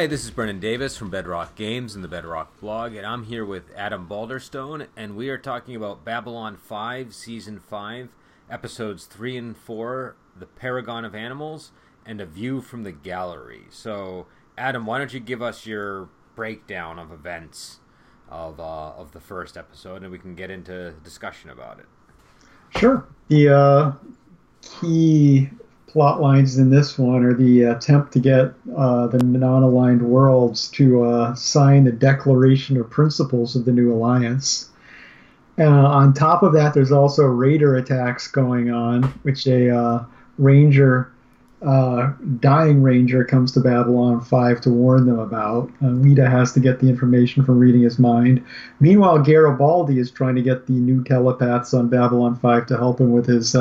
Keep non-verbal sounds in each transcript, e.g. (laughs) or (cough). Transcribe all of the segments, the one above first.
Hi, this is Brennan Davis from Bedrock Games and the Bedrock blog, and I'm here with Adam Balderstone, and we are talking about Babylon 5, Season 5, Episodes 3 and 4, The Paragon of Animals, and A View from the Gallery. So, Adam, why don't you give us your breakdown of events of, uh, of the first episode, and we can get into discussion about it. Sure. The uh, key plot lines in this one are the attempt to get uh, the non-aligned worlds to uh, sign the Declaration of Principles of the New Alliance. Uh, on top of that, there's also raider attacks going on, which a uh, ranger, uh, dying ranger, comes to Babylon 5 to warn them about. Uh, Lyta has to get the information from reading his mind. Meanwhile, Garibaldi is trying to get the new telepaths on Babylon 5 to help him with his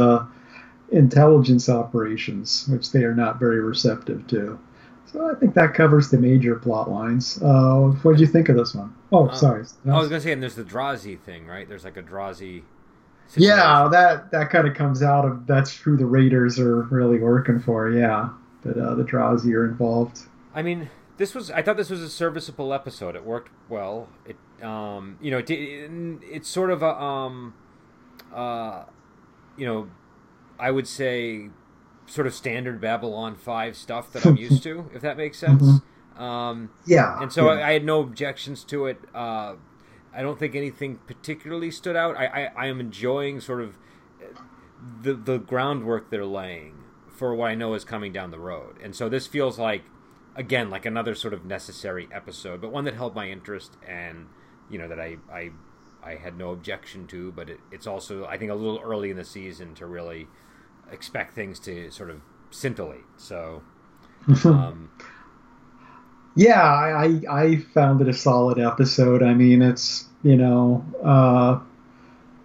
intelligence operations, which they are not very receptive to. So I think that covers the major plot lines. Uh, what did you think of this one? Oh, uh, sorry. I was gonna say, and there's the Drazi thing, right? There's like a Drazi. Situation. Yeah, that that kind of comes out of that's who the Raiders are really working for. Yeah, but uh, the Drazi are involved. I mean, this was I thought this was a serviceable episode. It worked well. It um, you know, it, it, it's sort of a um, uh, you know, I would say sort of standard Babylon 5 stuff that I'm used to, if that makes sense. Mm-hmm. Um, yeah. And so yeah. I, I, had no objections to it. Uh, I don't think anything particularly stood out. I, I, I, am enjoying sort of the, the groundwork they're laying for what I know is coming down the road. And so this feels like, again, like another sort of necessary episode, but one that held my interest and, you know, that I, I, I had no objection to, but it, it's also, I think, a little early in the season to really expect things to sort of scintillate. So, (laughs) um, yeah, I I found it a solid episode. I mean, it's you know uh,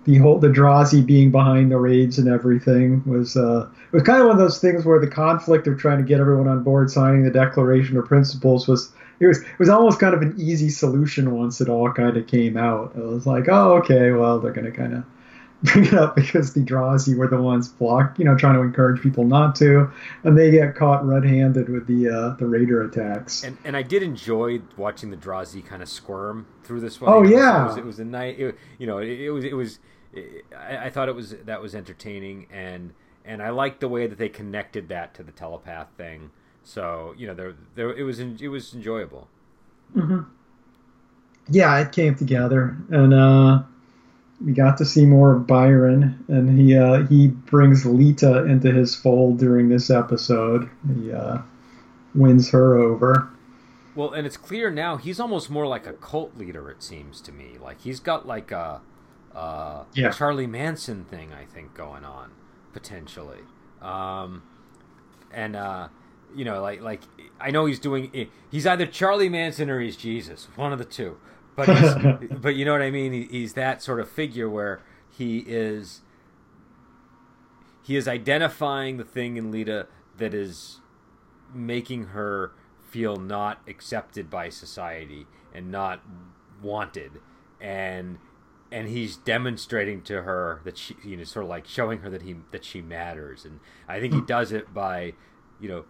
the whole the Drazi being behind the raids and everything was uh, it was kind of one of those things where the conflict of trying to get everyone on board signing the Declaration of Principles was it was it was almost kind of an easy solution once it all kind of came out. It was like, oh, okay, well, they're going to kind of (laughs) bring it up because the Drazi were the ones block, you know, trying to encourage people not to, and they get caught red-handed with the uh, the raider attacks. And and I did enjoy watching the Drazi kind of squirm through this one. Oh yeah, it was, it was a night. You know, it, it, was it was. It, I, I thought it was that was entertaining, and and I liked the way that they connected that to the telepath thing. So you know, there there it was it was enjoyable. Mm-hmm. Yeah, it came together, and. uh we got to see more of Byron, and he uh, he brings Lyta into his fold during this episode. He uh, wins her over. Well, and it's clear now he's almost more like a cult leader. It seems to me like he's got like a, uh, yeah. Charlie Manson thing, I think, going on potentially. Um, and uh, you know, like like I know he's doing. He's either Charlie Manson or he's Jesus, one of the two but (laughs) but you know what I mean. He, he's that sort of figure where he is he is identifying the thing in Lyta that is making her feel not accepted by society and not wanted and and he's demonstrating to her that she you know sort of like showing her that he that she matters and I think he hmm. does it by you know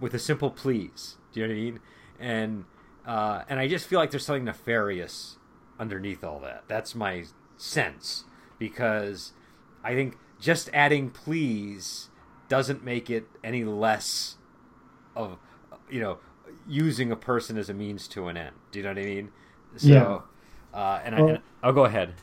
with a simple please do you know what I mean and uh, and I just feel like there's something nefarious underneath all that. That's my sense because I think just adding please doesn't make it any less of you know using a person as a means to an end. Do you know what I mean? So, yeah. Uh, and, well, I, and I'll go ahead.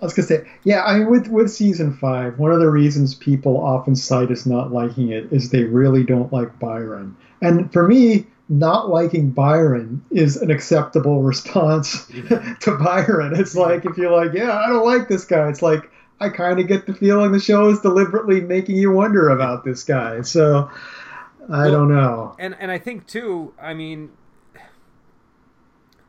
I was gonna say, yeah. I mean, with with season five, one of the reasons people often cite as not liking it is they really don't like Byron. And for me, not liking Byron is an acceptable response (laughs) to Byron. It's like if you're like, yeah, I don't like this guy. It's like I kind of get the feeling the show is deliberately making you wonder about this guy. So I well, don't know. And and I think too. I mean,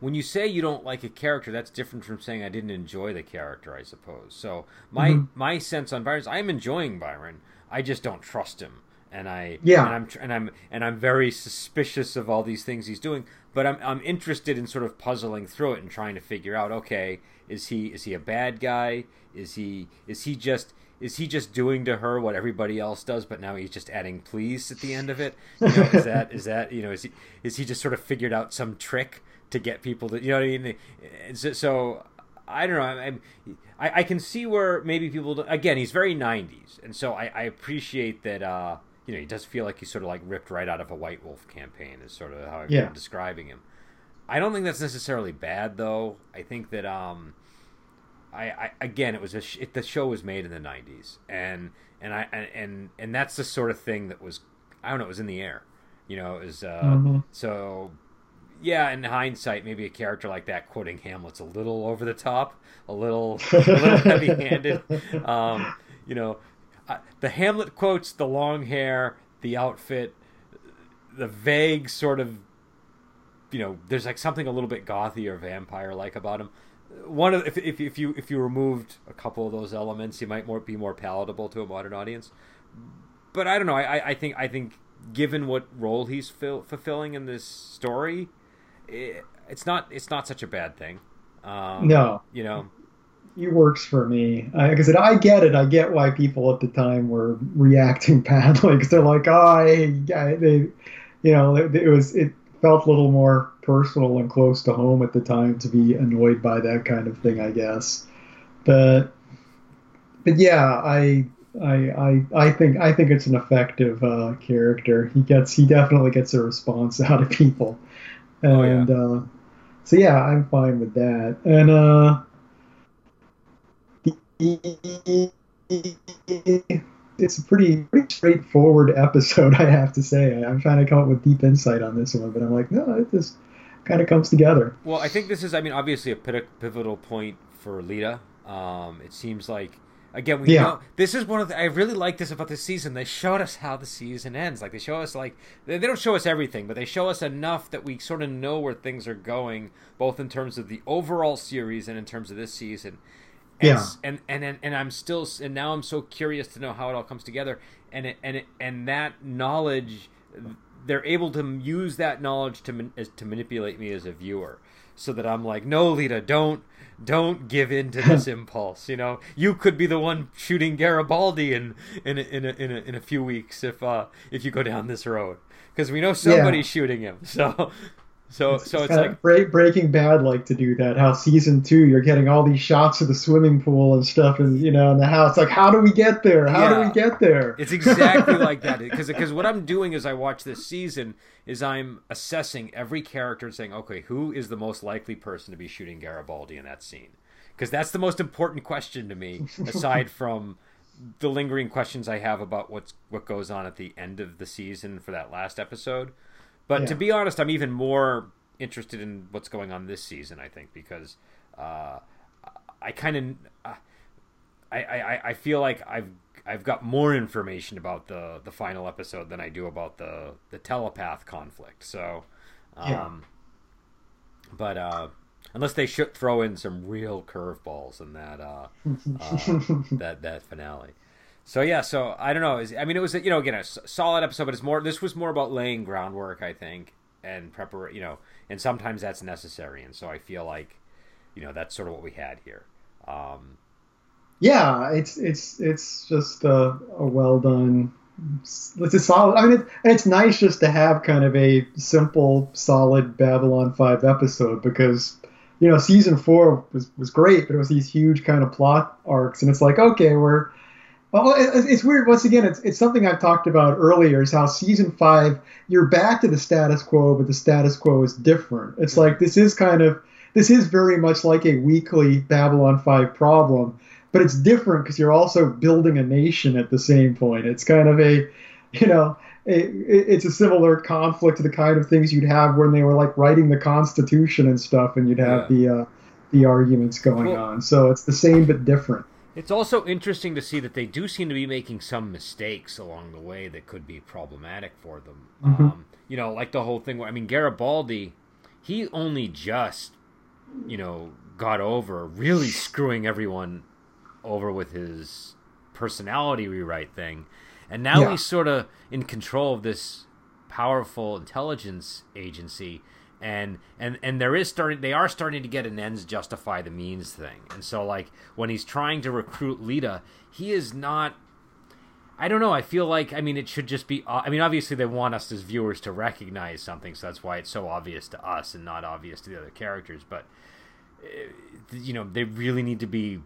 when you say you don't like a character, that's different from saying I didn't enjoy the character. I suppose. So my mm-hmm. my sense on Byron is I'm enjoying Byron. I just don't trust him and I yeah and I'm and I'm and I'm very suspicious of all these things he's doing. But I'm I'm interested in sort of puzzling through it and trying to figure out okay is he is he a bad guy is he is he just is he just doing to her what everybody else does, but now he's just adding please at the end of it? You know, is that is that you know is he is he just sort of figured out some trick to get people to you know what I mean? So, so I don't know. I, I can see where maybe people again he's very '90s, and so I, I appreciate that. Uh, you know, he does feel like he's sort of like ripped right out of a White Wolf campaign. Is sort of how I'm yeah. describing him. I don't think that's necessarily bad, though. I think that um, I, I again, it was a sh- it, the show was made in the '90s, and and I and and that's the sort of thing that was I don't know, it was in the air. You know, it was uh, mm-hmm. so yeah, in hindsight, maybe a character like that quoting Hamlet's a little over the top, a little, (laughs) a little heavy-handed. Um, you know, uh, the Hamlet quotes, the long hair, the outfit, the vague sort of, you know, there's like something a little bit gothy or vampire-like about him. One of if, if if you if you removed a couple of those elements, he might more be more palatable to a modern audience. But I don't know. I I think I think given what role he's fill, fulfilling in this story, it, it's not it's not such a bad thing. Um, no, you know, it works for me. Like I said, I get it. I get why people at the time were reacting (laughs) badly because they're like, oh, I, I, they, you know, it, it, was it felt a little more personal and close to home at the time to be annoyed by that kind of thing, I guess. But, but yeah, I. I, I, I think I think it's an effective uh, character. He gets he definitely gets a response (laughs) out of people. And oh, yeah. Uh, so yeah, I'm fine with that. And uh, it's a pretty pretty straightforward episode, (laughs) I have to say. I'm trying to come up with deep insight on this one, but I'm like, no, it just kind of comes together. Well, I think this is, I mean, obviously a pivotal point for Lita. Um, it seems like Again, we yeah. know this is one of the. I really like this about this season. They showed us how the season ends. Like they show us like they, they don't show us everything, but they show us enough that we sort of know where things are going, both in terms of the overall series and in terms of this season. And, yeah. And, and and and I'm still and now I'm so curious to know how it all comes together. And it, and it, and that knowledge, they're able to use that knowledge to to manipulate me as a viewer, so that I'm like, no, Lyta, don't don't give in to this (laughs) impulse. You know, you could be the one shooting Garibaldi in in a, in a, in a, in a few weeks if uh if you go down this road because we know somebody's yeah. shooting him. (laughs) So so it's, so it's, it's like Breaking Bad like to do that. How season two you're getting all these shots of the swimming pool and stuff, and you know, in the house. Like, how do we get there? How yeah. do we get there? It's exactly like that. (laughs) Because because what I'm doing as I watch this season is I'm assessing every character and saying, okay, who is the most likely person to be shooting Garibaldi in that scene? Because that's the most important question to me, aside (laughs) from the lingering questions I have about what's what goes on at the end of the season for that last episode. But yeah. to be honest, I'm even more interested in what's going on this season. I think because uh, I kind of uh, I, I I feel like I've I've got more information about the the final episode than I do about the the telepath conflict. So, um, yeah. but uh, unless they should throw in some real curveballs in that uh, uh, (laughs) that that finale. So yeah, so I don't know. I mean, it was you know again a solid episode, but it's more. This was more about laying groundwork, I think, and prepare. You know, and sometimes that's necessary, and so I feel like, you know, that's sort of what we had here. Um, yeah, it's it's it's just a, a well done. It's a solid. I mean, it, it's nice just to have kind of a simple, solid Babylon Five episode because you know season four was was great, but it was these huge kind of plot arcs, and it's like okay, we're well, it's weird. Once again, it's, it's something I've talked about earlier. Is how season five you're back to the status quo, but the status quo is different. It's like this is kind of this is very much like a weekly Babylon Five problem, but it's different because you're also building a nation at the same point. It's kind of a, you know, a, it's a similar conflict to the kind of things you'd have when they were like writing the Constitution and stuff, and you'd have yeah. the uh, the arguments going well, on. So it's the same but different. It's also interesting to see that they do seem to be making some mistakes along the way that could be problematic for them. Mm-hmm. Um, you know, like the whole thing. I mean, Garibaldi, he only just, you know, got over really screwing everyone over with his personality rewrite thing, and now yeah. he's sort of in control of this powerful intelligence agency, and and and there is starting they are starting to get an ends justify the means thing and so like when he's trying to recruit Lyta he is not I don't know. I feel like I mean it should just be. I mean, obviously they want us as viewers to recognize something, so that's why it's so obvious to us and not obvious to the other characters. But eh, you know, they really need to be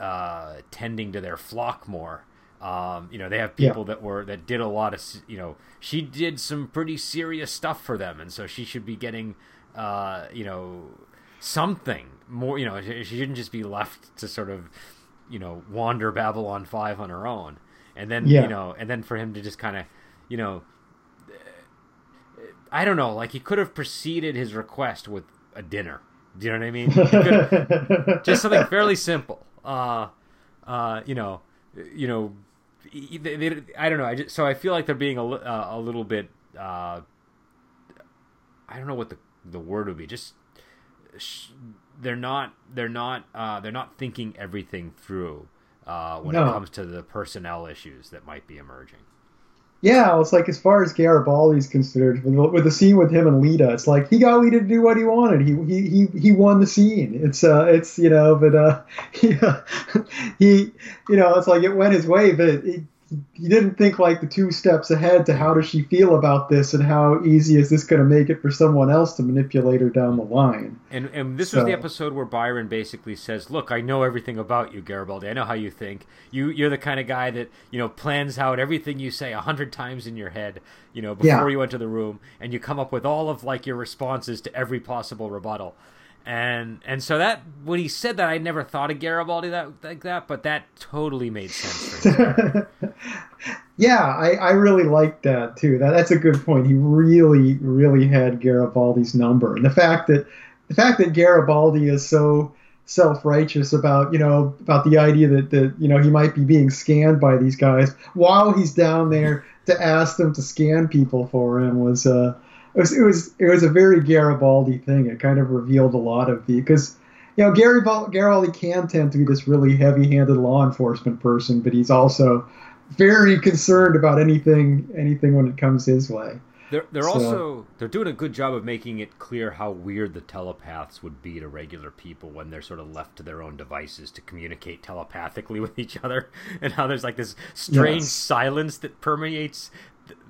uh, tending to their flock more. Um, you know, they have people yeah. that were that did a lot of. You know, she did some pretty serious stuff for them, and so she should be getting. Uh, you know, something more. You know, she shouldn't just be left to sort of, you know, wander Babylon Five on her own and then yeah. you know, and then for him to just kind of, you know, I don't know, like he could have preceded his request with a dinner. Do you know what I mean? (laughs) just something fairly simple. Uh, uh, you know, you know, they, they, I don't know. I just, so I feel like they're being a, uh, a little bit. Uh, I don't know what the the word would be. Just sh- they're not they're not uh, they're not thinking everything through uh, when no. it comes to the personnel issues that might be emerging. Yeah, it's like as far as Garibaldi's considered, with the scene with him and Lyta, it's like he got Lyta to do what he wanted. He he he, he won the scene. It's uh it's you know, but uh (laughs) he, he you know it's like it went his way, but it, he didn't think like the two steps ahead to how does she feel about this and how easy is this going to make it for someone else to manipulate her down the line. And and this so. was the episode where Byron basically says, "Look, I know everything about you, Garibaldi. I know how you think. You you're the kind of guy that you know plans out everything you say a hundred times in your head, you know, before yeah. you enter the room, and you come up with all of like your responses to every possible rebuttal." and and so that when he said that, I never thought of Garibaldi that like that, but that totally made sense. (laughs) yeah, I, I really like that too. That that's a good point. He really really had Garibaldi's number, and the fact that the fact that Garibaldi is so self-righteous about you know about the idea that that you know he might be being scanned by these guys while he's down there to ask them to scan people for him was uh it was it was it was a very Garibaldi thing. It kind of revealed a lot of the because you know Gary Garibaldi can tend to be this really heavy-handed law enforcement person, but he's also very concerned about anything anything when it comes his way. They're they're so. also they're doing a good job of making it clear how weird the telepaths would be to regular people when they're sort of left to their own devices to communicate telepathically (laughs) with each other, and how there's like this strange yes. silence that permeates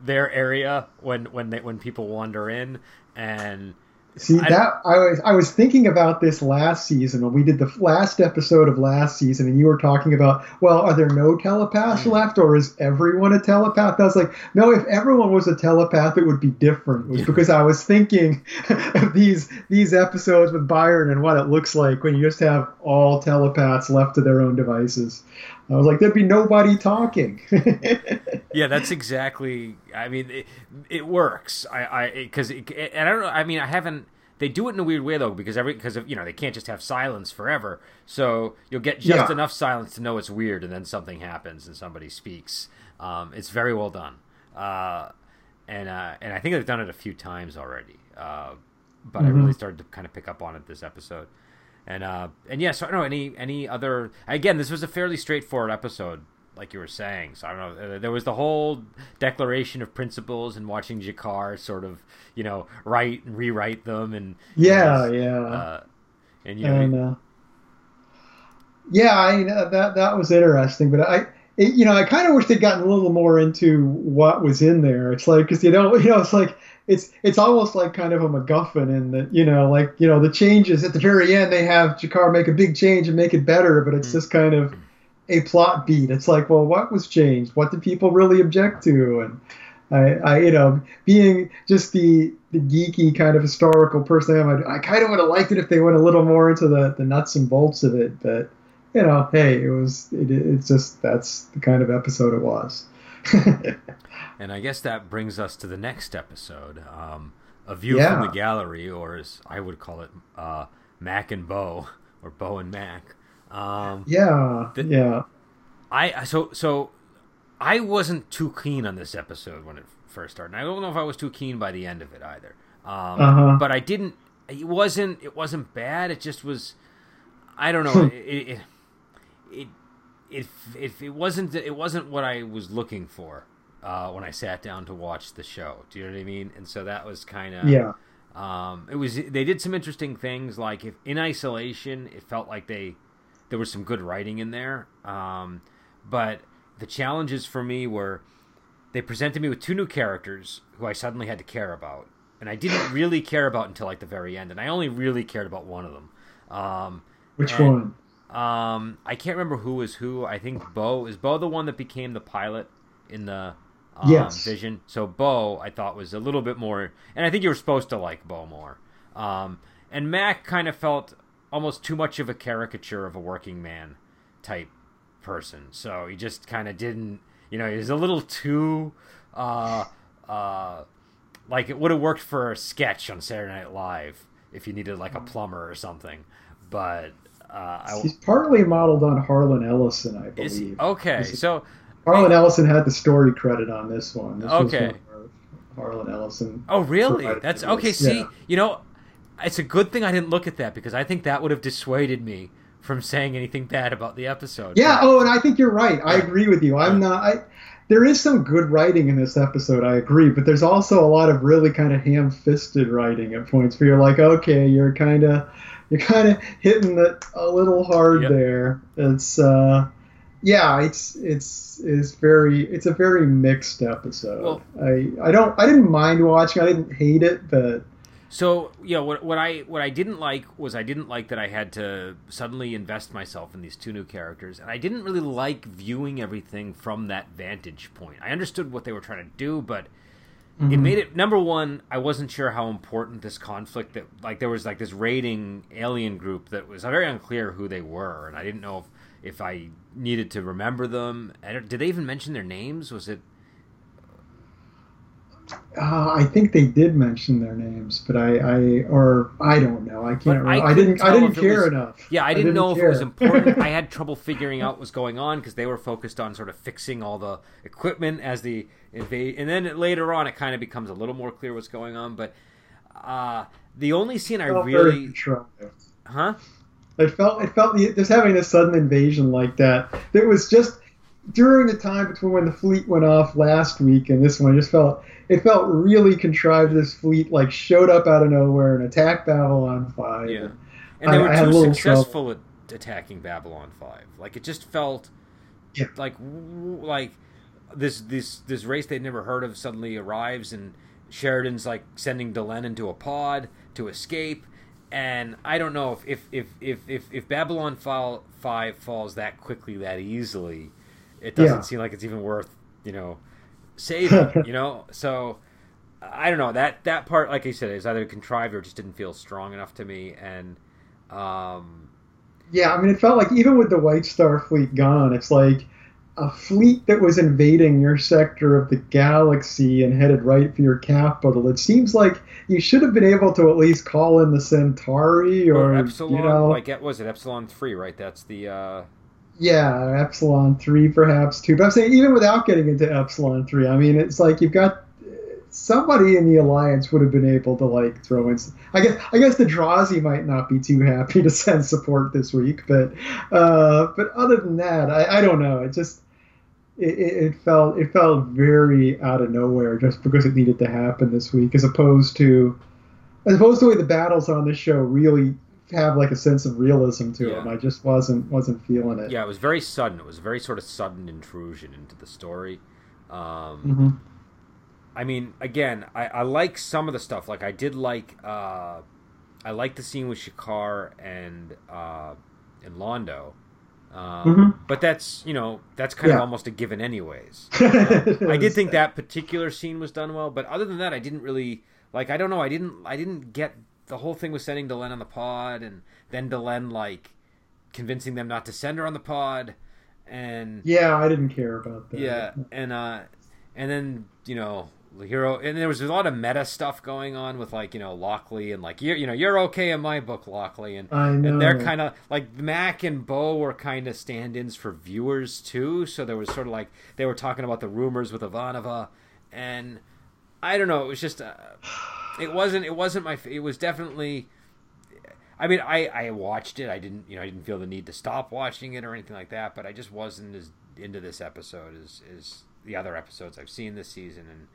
their area when when they when people wander in and See I that I was I was thinking about this last season when we did the last episode of last season, and you were talking about, well, are there no telepaths mm. left, or is everyone a telepath? I was like, no, if everyone was a telepath, it would be different. Was because I was thinking of (laughs) these these episodes with Byron and what it looks like when you just have all telepaths left to their own devices. I was like, there'd be nobody talking. (laughs) yeah, that's exactly. I mean, it, it works. I, I, because, and I don't know. I mean, I haven't. They do it in a weird way though, because every because of you know they can't just have silence forever. So you'll get just yeah. enough silence to know it's weird, and then something happens and somebody speaks. Um, it's very well done, uh, and uh, and I think they've done it a few times already. Uh, but mm-hmm. I really started to kind of pick up on it this episode. And uh, and yeah, so I don't know any any other. Again, this was a fairly straightforward episode, like you were saying. So I don't know. Uh, there was the whole declaration of principles and watching G'Kar sort of you know write and rewrite them and yeah, and, yeah. Uh, and you know, and, uh, yeah, I uh, that that was interesting, but I. It, you know, I kind of wish they'd gotten a little more into what was in there. It's like because you know, (laughs) you know, it's like it's it's almost like kind of a MacGuffin in that you know like you know the changes at the very end they have G'Kar make a big change and make it better, but it's mm. just kind of a plot beat. It's like, well, what was changed? What did people really object to? And I, I you know, being just the the geeky kind of historical person I am, I, I kind of would have liked it if they went a little more into the the nuts and bolts of it. But you know, hey, it was it, it's just that's the kind of episode it was. (laughs) And I guess that brings us to the next episode, um, a view yeah. from the gallery, or as I would call it, uh, Mac and Bo, or Bo and Mac. Um, yeah, the, yeah. I so so I wasn't too keen on this episode when it first started. And I don't know if I was too keen by the end of it either. Um, uh-huh. But I didn't. It wasn't. It wasn't bad. It just was. I don't know. it, it, it it, it, it wasn't it wasn't what I was looking for uh, when I sat down to watch the show. Do you know what I mean? And so that was kind of yeah. Um, it was they did some interesting things like if in isolation, it felt like they there was some good writing in there. Um, but the challenges for me were they presented me with two new characters who I suddenly had to care about, and I didn't really care about until like the very end, and I only really cared about one of them. Um, Which one? Um, I can't remember who was who. I think Bo is Bo the one that became the pilot in the um, yes. Vision. So Bo, I thought was a little bit more, and I think you were supposed to like Bo more. Um, and Mac kind of felt almost too much of a caricature of a working man type person. So he just kind of didn't, you know, he was a little too, uh, uh, like it would have worked for a sketch on Saturday Night Live if you needed like a plumber or something. But uh, I, he's partly modeled on Harlan Ellison, I believe. Is, okay, so Harlan Ellison had the story credit on this one. This okay. Harlan Ellison. Oh, really? That's okay. See, yeah. you know, it's a good thing I didn't look at that because I think that would have dissuaded me from saying anything bad about the episode. Yeah. But, oh, and I think you're right. I agree with you. I'm not. I there is some good writing in this episode. I agree, but there's also a lot of really kind of ham-fisted writing at points where you're like, okay, you're kind of you're kind of hitting it a little hard yep. there. It's uh, yeah, it's it's it's very it's a very mixed episode. Well, I I don't I didn't mind watching. I didn't hate it, but so yeah, what what I what I didn't like was I didn't like that I had to suddenly invest myself in these two new characters, and I didn't really like viewing everything from that vantage point. I understood what they were trying to do, but Mm-hmm. It made it number one. I wasn't sure how important this conflict that like there was like this raiding alien group that was very unclear who they were, and I didn't know if if I needed to remember them. Did they even mention their names? Was it uh, I think they did mention their names, but I, I or I don't know. I can't. I, I, didn't. I didn't care was, enough. Yeah, I didn't, didn't know care. if it was important. (laughs) I had trouble figuring out what was going on because they were focused on sort of fixing all the equipment as the invade, and then later on it kind of becomes a little more clear what's going on. But uh, the only scene I really, huh? It felt it felt just having a sudden invasion like that. It was just during the time between when the fleet went off last week and this one. I just felt it felt really contrived. This fleet like showed up out of nowhere and attacked Babylon Five. Yeah, and they were I, too successful trouble. at attacking Babylon Five. Like it just felt yeah. like like this this this race they'd never heard of suddenly arrives and Sheridan's like sending Delenn into a pod to escape. And I don't know if if if if if, if Babylon Five falls that quickly that easily, it doesn't yeah. seem like it's even worth you know saving, you know. (laughs) So I don't know that that part, like I said, is either contrived or just didn't feel strong enough to me. And um, yeah, I mean, it felt like even with the White Star fleet gone, it's like a fleet that was invading your sector of the galaxy and headed right for your capital. It seems like you should have been able to at least call in the Centauri or, or Epsilon. You know, like was it Epsilon three? Right, that's the. Uh yeah, Epsilon three perhaps too. But I'm saying even without getting into Epsilon three, I mean it's like you've got somebody in the alliance would have been able to like throw in. I guess I guess the Drazi might not be too happy to (laughs) send support this week, but uh, but other than that, I, I don't know. It just it, it felt it felt very out of nowhere just because it needed to happen this week, as opposed to as opposed to the way the battles on this show really have like a sense of realism to yeah. them. I just wasn't wasn't feeling it. Yeah, it was very sudden. It was a very sort of sudden intrusion into the story. Um, mm-hmm. I mean, again, I, I like some of the stuff. Like I did like uh, I like the scene with G'Kar and uh, and Londo. Um, mm-hmm. But that's you know that's kind yeah. of almost a given anyways. (laughs) Uh, I did think that particular scene was done well, but other than that, I didn't really like. I don't know. I didn't. I didn't get the whole thing was sending Delenn on the pod, and then Delenn like convincing them not to send her on the pod, and yeah, I didn't care about that. Yeah, and uh, and then you know the hero, and there was a lot of meta stuff going on with like you know Lockley and like you you know you're okay in my book Lockley, and and they're kind of like Mac and Bo were kind of stand-ins for viewers too, so there was sort of like they were talking about the rumors with Ivanova, and I don't know, it was just. Uh, it wasn't. It wasn't my. It was definitely. I mean, I I watched it. I didn't. You know, I didn't feel the need to stop watching it or anything like that. But I just wasn't as into this episode as as the other episodes I've seen this season. And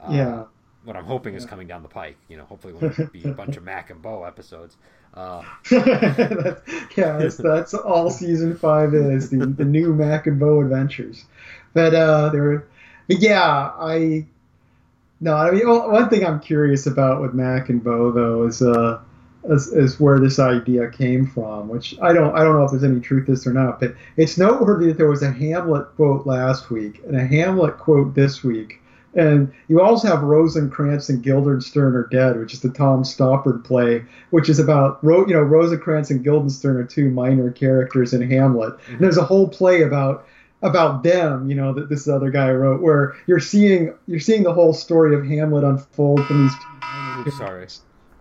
uh, yeah, what I'm hoping is coming down the pike. You know, hopefully it won't (laughs) be a bunch of Mac and Bo episodes. Uh, (laughs) yeah, that's, that's, all season five is the, the new Mac and Bo adventures. But uh, there, but yeah, I no, I mean one thing I'm curious about with Mac and Bo though is uh is, is where this idea came from, which I don't I don't know if there's any truth to this or not, but it's noteworthy that there was a Hamlet quote last week and a Hamlet quote this week and you also have Rosencrantz and Guildenstern are dead, which is the Tom Stoppard play, which is about you know Rosencrantz and Guildenstern are two minor characters in Hamlet. Mm-hmm. And there's a whole play about about them, you know, that this other guy wrote, where you're seeing you're seeing the whole story of Hamlet unfold from these. Two sorry.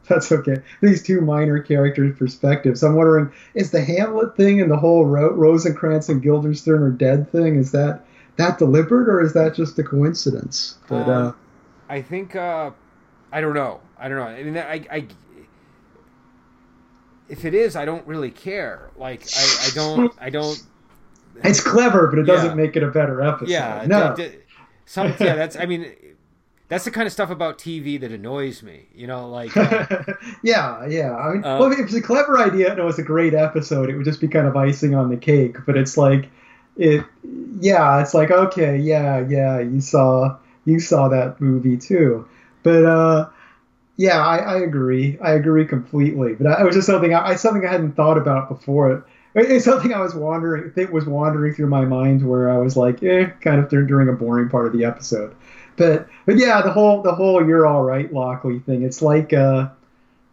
That's okay. These two minor characters' perspectives. I'm wondering, is the Hamlet thing and the whole Ro- Rosencrantz and Guildenstern are dead thing is that that deliberate or is that just a coincidence? But um, uh, I think uh, I don't know. I don't know. I mean, I, I if it is, I don't really care. Like I, I don't, I don't. It's clever, but it doesn't yeah. make it a better episode. Yeah, no. D- d- some, yeah, (laughs) that's. I mean, that's the kind of stuff about TV that annoys me. You know, like. Uh, (laughs) yeah, yeah. I mean, uh, well, if it's a clever idea and it was a great episode, it would just be kind of icing on the cake. But it's like it yeah it's like okay yeah yeah you saw you saw that movie too but uh yeah i, I agree i agree completely but it was just something I, something i hadn't thought about before it's something i was wandering it was wandering through my mind where i was like eh kind of during a boring part of the episode. But but yeah the whole the whole you're all right lockley thing it's like uh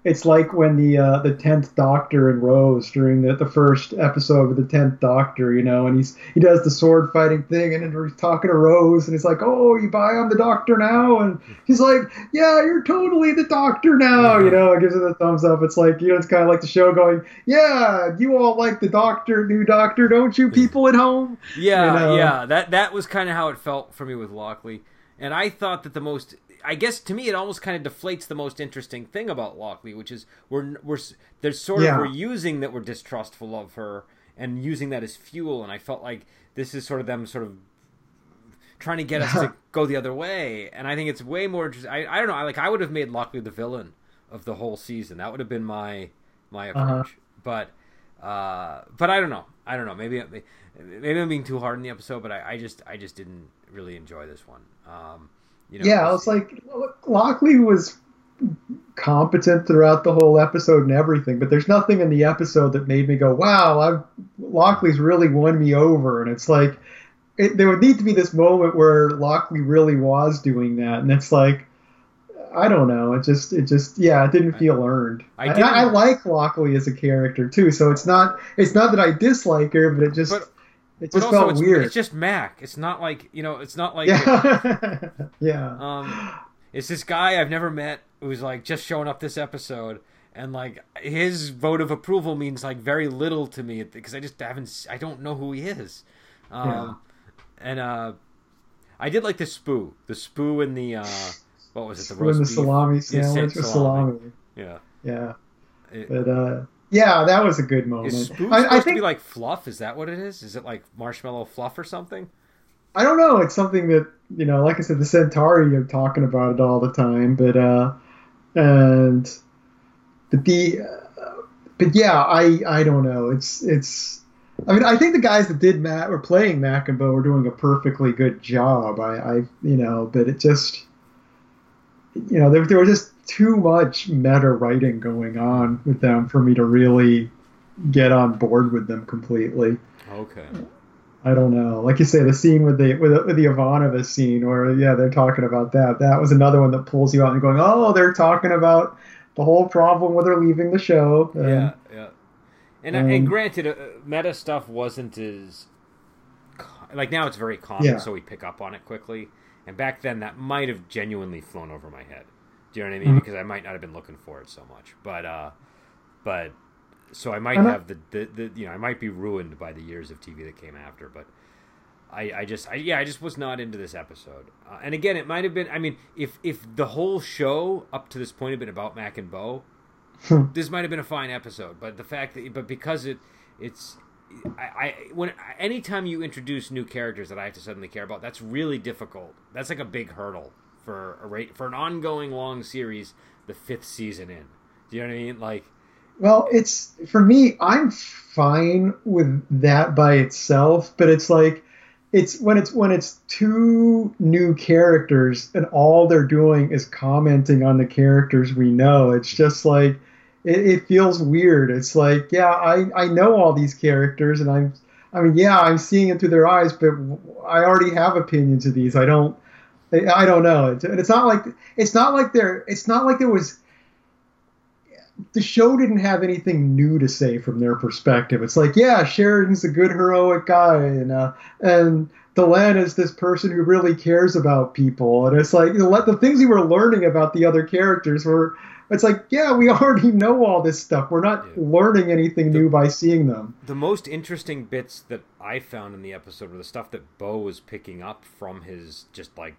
it's like when the uh, the tenth Doctor and Rose during the, the first episode of the tenth Doctor, you know, and he's he does the sword fighting thing, and then he's talking to Rose, and he's like, "Oh, you buy I'm the Doctor now," and he's like, "Yeah, you're totally the Doctor now," you know, and gives it the thumbs up. It's like you know, it's kind of like the show going, "Yeah, you all like the Doctor, new Doctor, don't you, people at home?" Yeah, you know? yeah, that that was kind of how it felt for me with Lockley, and I thought that the most I guess to me it almost kind of deflates the most interesting thing about Lockley, which is we're we're there's sort yeah. of we're using that we're distrustful of her and using that as fuel, and I felt like this is sort of them sort of trying to get us to (laughs) go the other way, and I think it's way more interesting. I I don't know, I like I would have made Lockley the villain of the whole season. That would have been my my uh-huh. approach, uh-huh. but. Uh, but I don't know. I don't know. Maybe maybe I'm being too hard in the episode, but I, I just I just didn't really enjoy this one. Um, you know, yeah, it's like Lockley was competent throughout the whole episode and everything, but there's nothing in the episode that made me go, "Wow, I've, Lockley's really won me over." And it's like it, there would need to be this moment where Lockley really was doing that, and it's like I don't know. It just, it just, yeah, it didn't feel earned. I, I, I, like Lockley as a character too, so it's not, it's not that I dislike her, but it just, but it just felt it's, weird. It's just Mac. It's not like you know. It's not like yeah. (laughs) yeah. Um, it's this guy I've never met who's like just showing up this episode, and like his vote of approval means like very little to me because I just haven't. I don't know who he is. Um, yeah. And uh, I did like the spoo, the spoo in the uh, what was it? The roast the beef? salami sandwich yeah, salami. salami. Yeah. Yeah. It, but uh, yeah, that was a good moment. Is I, supposed I think, to be like fluff? Is that what it is? Is it like marshmallow fluff or something? I don't know. It's something that you know, like I said, the Centauri are talking about it all the time. But uh, and but the uh, but yeah, I I don't know. It's it's. I mean, I think the guys that did Matt were playing Mac and Bo were doing a perfectly good job. I, I you know, but it just you know, there, there was just too much meta writing going on with them for me to really get on board with them completely. Okay. I don't know. Like you say, the scene with the with, the, with the Ivanova scene, where yeah, they're talking about that. That was another one that pulls you out and going, oh, they're talking about the whole problem with her leaving the show. Yeah, yeah. And, um, and granted, uh, meta stuff wasn't as like now it's very common, yeah. so we pick up on it quickly. And back then, that might have genuinely flown over my head. Do you know what I mean? Mm-hmm. Because I might not have been looking for it so much. But, uh, but so I might have the, the, the, you know, I might be ruined by the years of TV that came after. But I, I just, I, yeah, I just was not into this episode. Uh, and again, it might have been. I mean, if if the whole show up to this point had been about Mac and Bo, hmm. this might have been a fine episode. But the fact that, but because it, it's I, I when anytime you introduce new characters that I have to suddenly care about, that's really difficult. That's like a big hurdle for a rate for an ongoing long series, the fifth season in. Do you know what I mean? Like, well, it's for me. I'm fine with that by itself, but it's like it's when it's when it's two new characters and all they're doing is commenting on the characters we know. It's just like it, it feels weird. It's like yeah, I I know all these characters and I'm I mean yeah, I'm seeing it through their eyes, but I already have opinions of these. I don't I don't know. It's, and it's not like it's not like there it's not like there was the show didn't have anything new to say from their perspective. It's like, yeah, Sheridan's a good heroic guy, and uh, and Delenn is this person who really cares about people, and it's like the, the things we were learning about the other characters were. It's like, yeah, we (laughs) already know all this stuff. We're not yeah. learning anything the, new by seeing them. The most interesting bits that I found in the episode were the stuff that Bo was picking up from his just like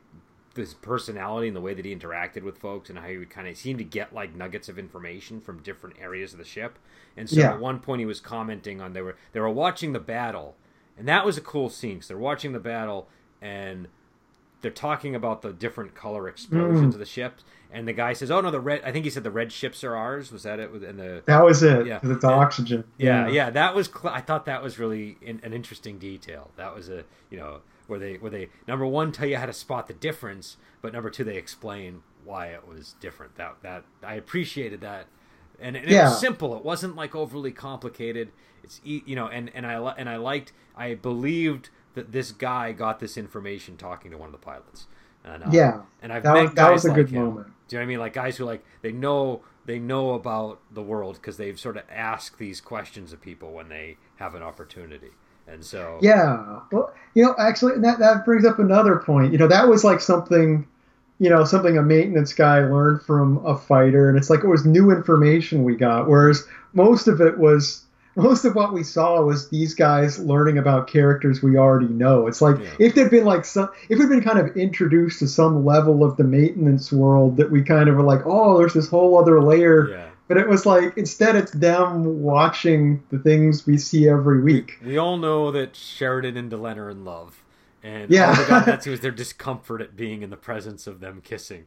his personality and the way that he interacted with folks and how he would kind of seem to get like nuggets of information from different areas of the ship. And so yeah. at one point he was commenting on they were they were watching the battle, and that was a cool scene because they're watching the battle and they're talking about the different color explosions mm. of the ships. And the guy says, "Oh no, the red. I think he said the red ships are ours. Was that it? And the that was it. Yeah, it's and, oxygen. Yeah, yeah, yeah, That was. Cl- I thought that was really in, an interesting detail. That was a you know where they where they number one tell you how to spot the difference, but number two they explain why it was different. That that I appreciated that, and, and yeah. it was simple. It wasn't like overly complicated. It's you know, and and I and I liked. I believed that this guy got this information talking to one of the pilots. And, uh, yeah, and I've that met was, that was a like good him. moment. Do you know what I mean? Like guys who like they know they know about the world because they've sort of asked these questions of people when they have an opportunity. And so yeah, well, you know, actually, that that brings up another point. You know, that was like something, you know, something a maintenance guy learned from a fighter, and it's like it was new information we got. Whereas most of it was most of what we saw was these guys learning about characters we already know. It's like yeah. if they'd been like some, if we'd been kind of introduced to some level of the maintenance world that we kind of were like, oh, there's this whole other layer yeah. But it was like instead it's them watching the things we see every week. We all know that Sheridan and Delenn are in love, and yeah, all they got that too (laughs) is their discomfort at being in the presence of them kissing.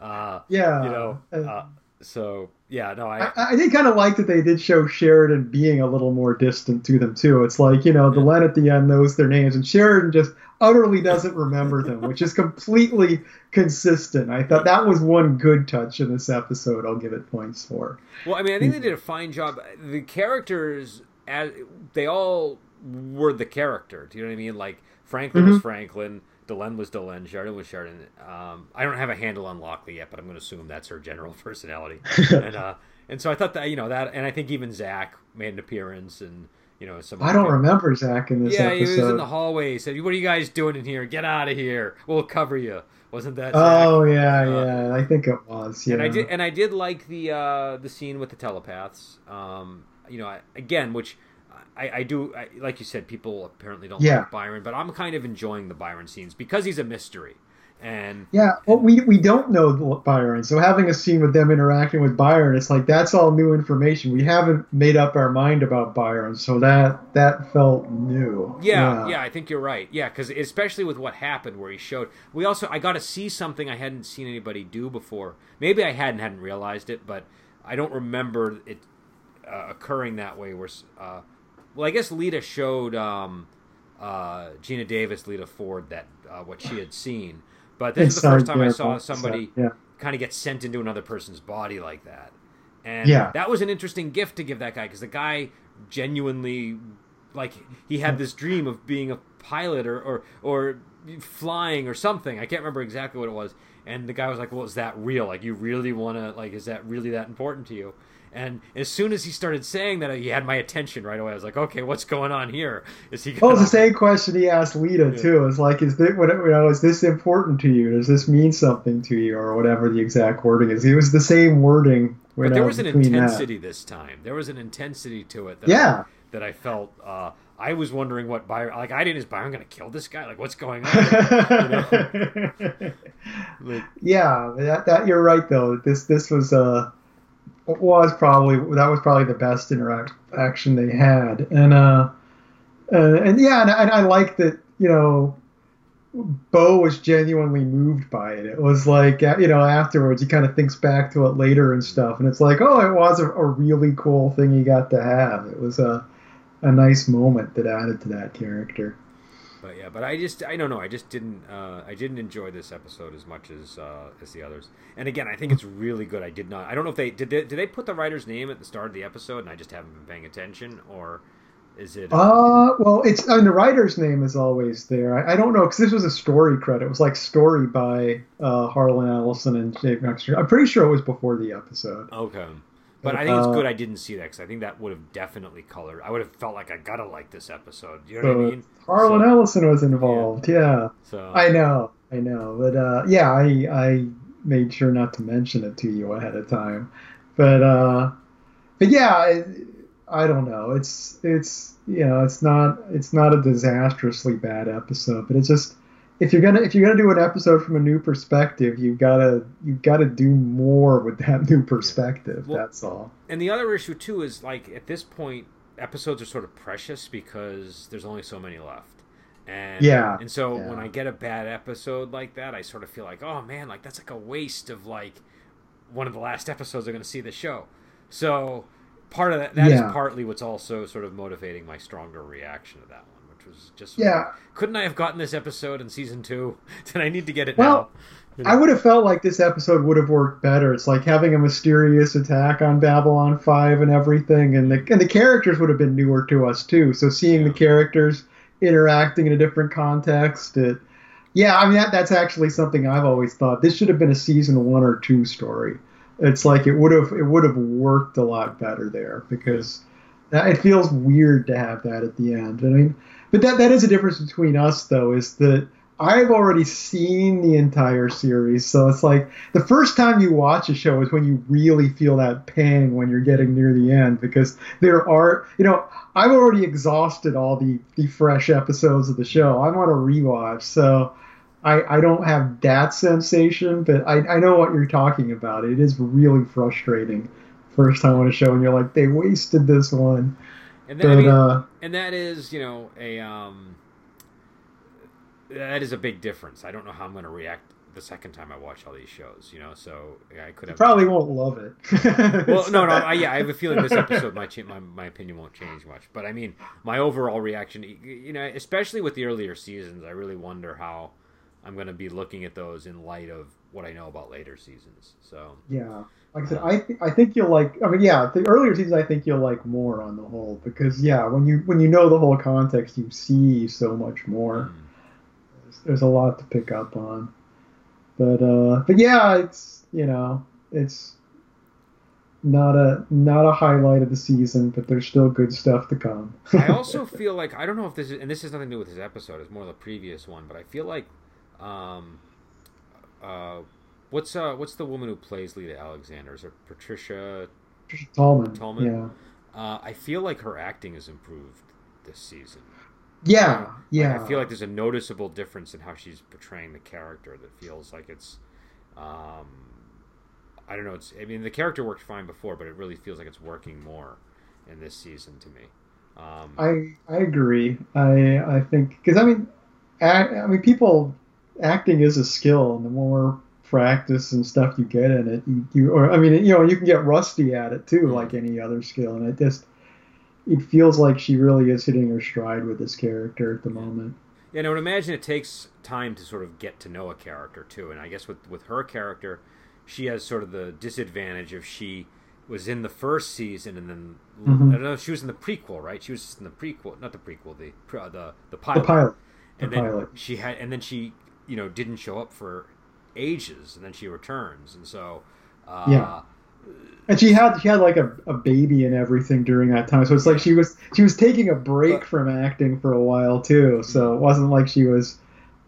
Uh, yeah, you know. Uh, so yeah, no, I I, I did kind of like that they did show Sheridan being a little more distant to them too. It's like you know, Delenn at the end knows their names, and Sheridan just utterly doesn't remember them, which is completely consistent. I thought that was one good touch in this episode. I'll give it points for. Well, I mean, I think they did a fine job. The characters, as they all were the character. Do you know what I mean? Like Franklin mm-hmm. was Franklin. Delenn was Delenn, Sheridan was Sheridan. Um, I don't have a handle on Lockley yet, but I'm going to assume that's her general (laughs) personality. and uh, and so I thought that you know that, and I think even Zack made an appearance, and you know, some. I don't remember Zack in this. Yeah, episode. he was in the hallway. He said, "What are you guys doing in here? Get out of here. We'll cover you." Wasn't that? Oh yeah, uh, yeah. I think it was. Yeah. And I did, and I did like the uh, the scene with the telepaths. Um, you know, again, which I, I do I, like you said. People apparently don't yeah. like Byron, but I'm kind of enjoying the Byron scenes because he's a mystery. And yeah, well, we we don't know Byron, so having a scene with them interacting with Byron, it's like that's all new information. We haven't made up our mind about Byron, so that that felt new. Yeah, yeah, yeah I think you're right. Yeah, because especially with what happened, where he showed, we also I got to see something I hadn't seen anybody do before. Maybe I hadn't hadn't realized it, but I don't remember it uh, occurring that way. Where, uh, well, I guess Lyta showed um, uh, Geena Davis, Lita Ford, that uh, what she had seen but this is the first time I saw somebody yeah. kind of get sent into another person's body like that. And yeah. that was an interesting gift to give that guy because the guy genuinely, like, he had this dream of being a pilot or, or, or flying or something. I can't remember exactly what it was. And the guy was like, "Well, is that real? Like, you really want to? Like, is that really that important to you?" And as soon as he started saying that, he had my attention right away. I was like, okay, what's going on here? Is he? Well, it's the same question he asked Lyta yeah. too. It's like, is this, what, you know, is this important to you? Does this mean something to you, or whatever the exact wording is? It was the same wording. But there was an intensity that. this time. There was an intensity to it. That yeah. I, that I felt. Uh, I was wondering what Byron like. I didn't. Is Byron going to kill this guy? Like, what's going on? (laughs) you know? (laughs) like, yeah, that, that you're right though. This this was uh was probably that was probably the best interaction they had, and uh, uh and yeah, and I, I like that you know Bo was genuinely moved by it. It was like you know afterwards he kind of thinks back to it later and stuff, and it's like oh it was a, a really cool thing he got to have. It was a a nice moment that added to that character. But yeah, but I just I don't know. I just didn't uh, I didn't enjoy this episode as much as uh, as the others. And again, I think it's really good. I did not. I don't know if they did. They, did they put the writer's name at the start of the episode, and I just haven't been paying attention, or is it? Uh, well, it's I mean the writer's name is always there. I, I don't know because this was a story credit. It was like story by uh, Harlan Ellison and Dave Mexter. I'm pretty sure it was before the episode. Okay. But I think it's uh, good I didn't see that because I think that would have definitely colored. I would have felt like I gotta like this episode. You know what I mean? Harlan so, Ellison was involved. Yeah. yeah. So I know, I know, but uh, yeah, I I made sure not to mention it to you ahead of time, but uh, but yeah, I, I don't know. It's it's you know it's not it's not a disastrously bad episode, but it's just if you're gonna if you're gonna do an episode from a new perspective, you gotta you gotta do more with that new perspective. Well, that's all. And the other issue too is like at this point, episodes are sort of precious because there's only so many left. And yeah, and so yeah. when I get a bad episode like that, I sort of feel like, oh man, like that's like a waste of like one of the last episodes I'm going to see the show. So part of that that yeah. is partly what's also sort of motivating my stronger reaction to that one was just yeah. Couldn't I have gotten this episode in season two? (laughs) Did I need to get it well, now? I would have felt like this episode would have worked better. It's like having a mysterious attack on Babylon Five and everything, and the and the characters would have been newer to us too. So seeing yeah. the characters interacting in a different context, it, yeah, I mean that that's actually something I've always thought. This should have been a season one or two story. It's like it would have it would have worked a lot better there because uh, it feels weird to have that at the end. I mean, but that that is a difference between us though, is that I've already seen the entire series, so it's like the first time you watch a show is when you really feel that pang when you're getting near the end because there are, you know, I've already exhausted all the the fresh episodes of the show. I'm on a rewatch, so I I don't have that sensation, but I I know what you're talking about. It is really frustrating first time on a show, and you're like, they wasted this one. And that, but, I mean, uh, and that is, you know, a um, that is a big difference. I don't know how I'm going to react the second time I watch all these shows. You know, so I could have probably won't love it. (laughs) well, no, no, I, yeah, I have a feeling this (laughs) episode my, my my opinion won't change much. But I mean, my overall reaction, you know, especially with the earlier seasons, I really wonder how I'm going to be looking at those in light of what I know about later seasons. So yeah, like I said, I th- I think you'll like. I mean, yeah, the earlier seasons I think you'll like more on the whole because yeah, when you when you know the whole context, you see so much more. Mm. There's, there's, a lot to pick up on, but uh, but yeah, it's you know it's not a not a highlight of the season, but there's still good stuff to come. I (laughs) also feel like I don't know if this is, and this has nothing to do with this episode. It's more the previous one, but I feel like, um, uh What's uh what's the woman who plays Lyta Alexander? Is it Patricia Patricia Tallman? Tallman. Yeah. Uh, I feel like her acting has improved this season. Yeah, yeah. I feel like there's a noticeable difference in how she's portraying the character. That feels like it's, um, I don't know. It's I mean the character worked fine before, but it really feels like it's working more in this season to me. Um, I I agree. I I think because I mean, act, I mean people acting is a skill, and the more practice and stuff you get in it, you, you or I mean, you know, you can get rusty at it too, like any other skill, and it just it feels like she really is hitting her stride with this character at the moment. Yeah, and I would imagine it takes time to sort of get to know a character too, and I guess with with her character, she has sort of the disadvantage of she was in the first season and then mm-hmm. I don't know she was in the prequel, right? She was in the prequel, not the prequel, the the the pilot. The pilot. The and then pilot. she had, and then she, you know, didn't show up for ages, and then she returns, and so uh, yeah. And she had she had like a, a baby and everything during that time, so it's like she was she was taking a break but, from acting for a while too. So it wasn't like she was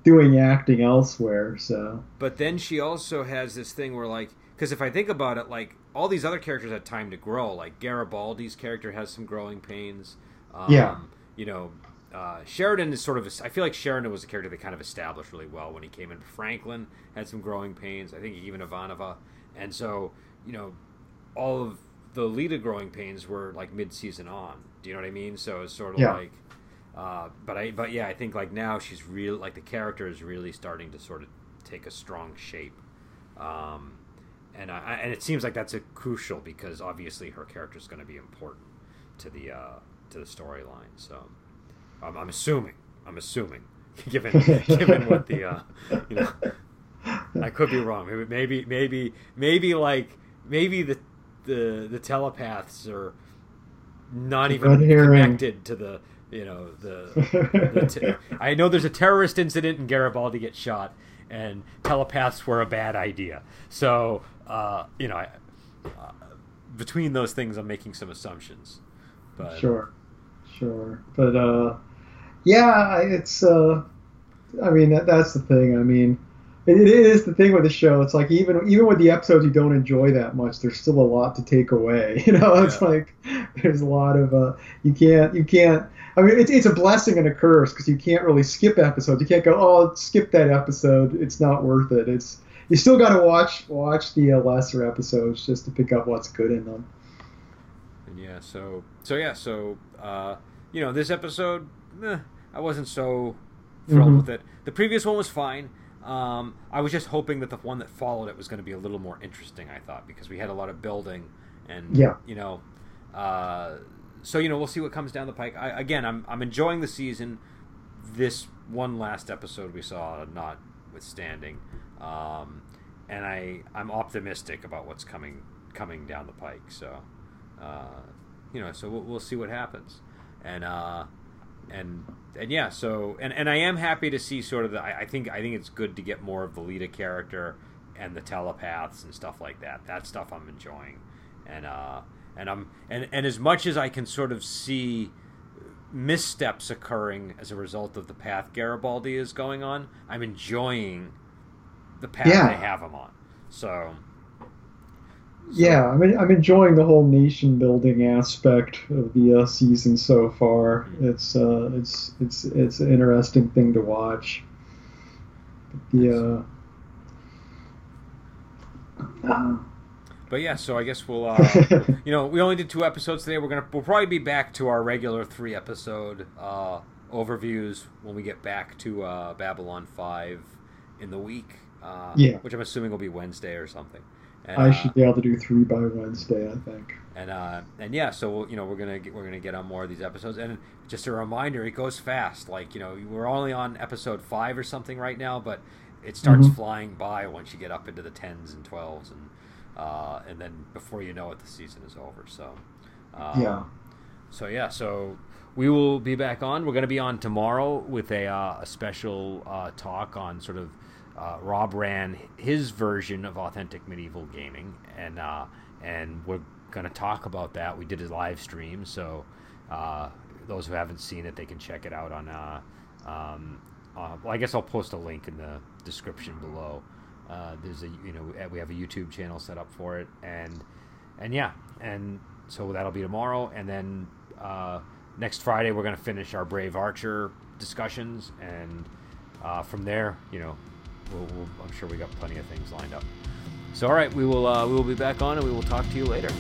doing acting elsewhere. So, but then she also has this thing where like because if I think about it, like all these other characters had time to grow. Like Garibaldi's character has some growing pains. Um, yeah. You know, uh, Sheridan is sort of. A, I feel like Sheridan was a character that kind of established really well when he came in. Franklin had some growing pains. I think even Ivanova, and so you know, all of the Lyta growing pains were like mid-season on. Do you know what I mean? So it's sort of yeah. like, Uh, but I, but yeah, I think like now she's real. Like the character is really starting to sort of take a strong shape. Um, and I, and it seems like that's a crucial because obviously her character is going to be important to the uh, to the storyline. So um, I'm assuming, I'm assuming, (laughs) given (laughs) given what the uh, you know, I could be wrong. Maybe maybe maybe maybe like maybe the the the telepaths are not even connected to the you know the, the t- (laughs) I know there's a terrorist incident and Garibaldi gets shot and telepaths were a bad idea. So uh, you know, I, uh, between those things, I'm making some assumptions. But sure, sure, but uh, yeah, it's uh, I mean that, that's the thing. I mean, it, it is the thing with the show. It's like even even with the episodes you don't enjoy that much, there's still a lot to take away. (laughs) You know, it's yeah. like there's a lot of uh, you can't you can't. I mean, it's, it's a blessing and a curse because you can't really skip episodes. You can't go, oh, skip that episode. It's not worth it. It's you still got to watch watch the uh, lesser episodes just to pick up what's good in them. And yeah, so so yeah, so uh, you know, this episode, eh, I wasn't so thrilled mm-hmm. with it. The previous one was fine. Um, I was just hoping that the one that followed it was going to be a little more interesting. I thought because we had a lot of building, and yeah, you know, uh, so you know, we'll see what comes down the pike. I, again, I'm I'm enjoying the season. This one last episode we saw, notwithstanding, um, and I I'm optimistic about what's coming coming down the pike. So, uh, you know, so we'll, we'll, see what happens, and uh, and and yeah, so and, and I am happy to see sort of the I, I think I think it's good to get more of the Lyta character and the telepaths and stuff like that. That stuff I'm enjoying, and uh, and I'm and and as much as I can sort of see missteps occurring as a result of the path Garibaldi is going on, I'm enjoying the path yeah. they have him on. So, so. Yeah, I mean, I'm enjoying the whole nation building aspect of the uh, season so far. It's uh, it's it's it's an interesting thing to watch. the uh, but yeah, so I guess we'll, uh, (laughs) you know, we only did two episodes today. We're gonna, we'll probably be back to our regular three episode uh, overviews when we get back to uh, Babylon Five in the week. Uh, yeah. Which I'm assuming will be Wednesday or something. And, I should uh, be able to do three by Wednesday, I think. And uh, and yeah, so you know we're gonna get, we're gonna get on more of these episodes. And just a reminder, it goes fast. Like you know we're only on episode five or something right now, but it starts mm-hmm. flying by once you get up into the tens and twelves, and uh, and then before you know it, the season is over. So um, yeah. So yeah, so we will be back on. We're going to be on tomorrow with a, uh, a special uh, talk on sort of uh, Rob ran his version of authentic medieval gaming, and uh, and we're to talk about that. We did a live stream, so uh, those who haven't seen it, they can check it out on. Uh, um, uh, well, I guess I'll post a link in the description below. Uh, there's a you know we have a YouTube channel set up for it, and and yeah, and so that'll be tomorrow, and then next Friday we're to finish our Brave Archer discussions, and from there, you know, we'll, we'll, I'm sure we got plenty of things lined up. So, all right, we will uh, we will be back on, and we will talk to you later.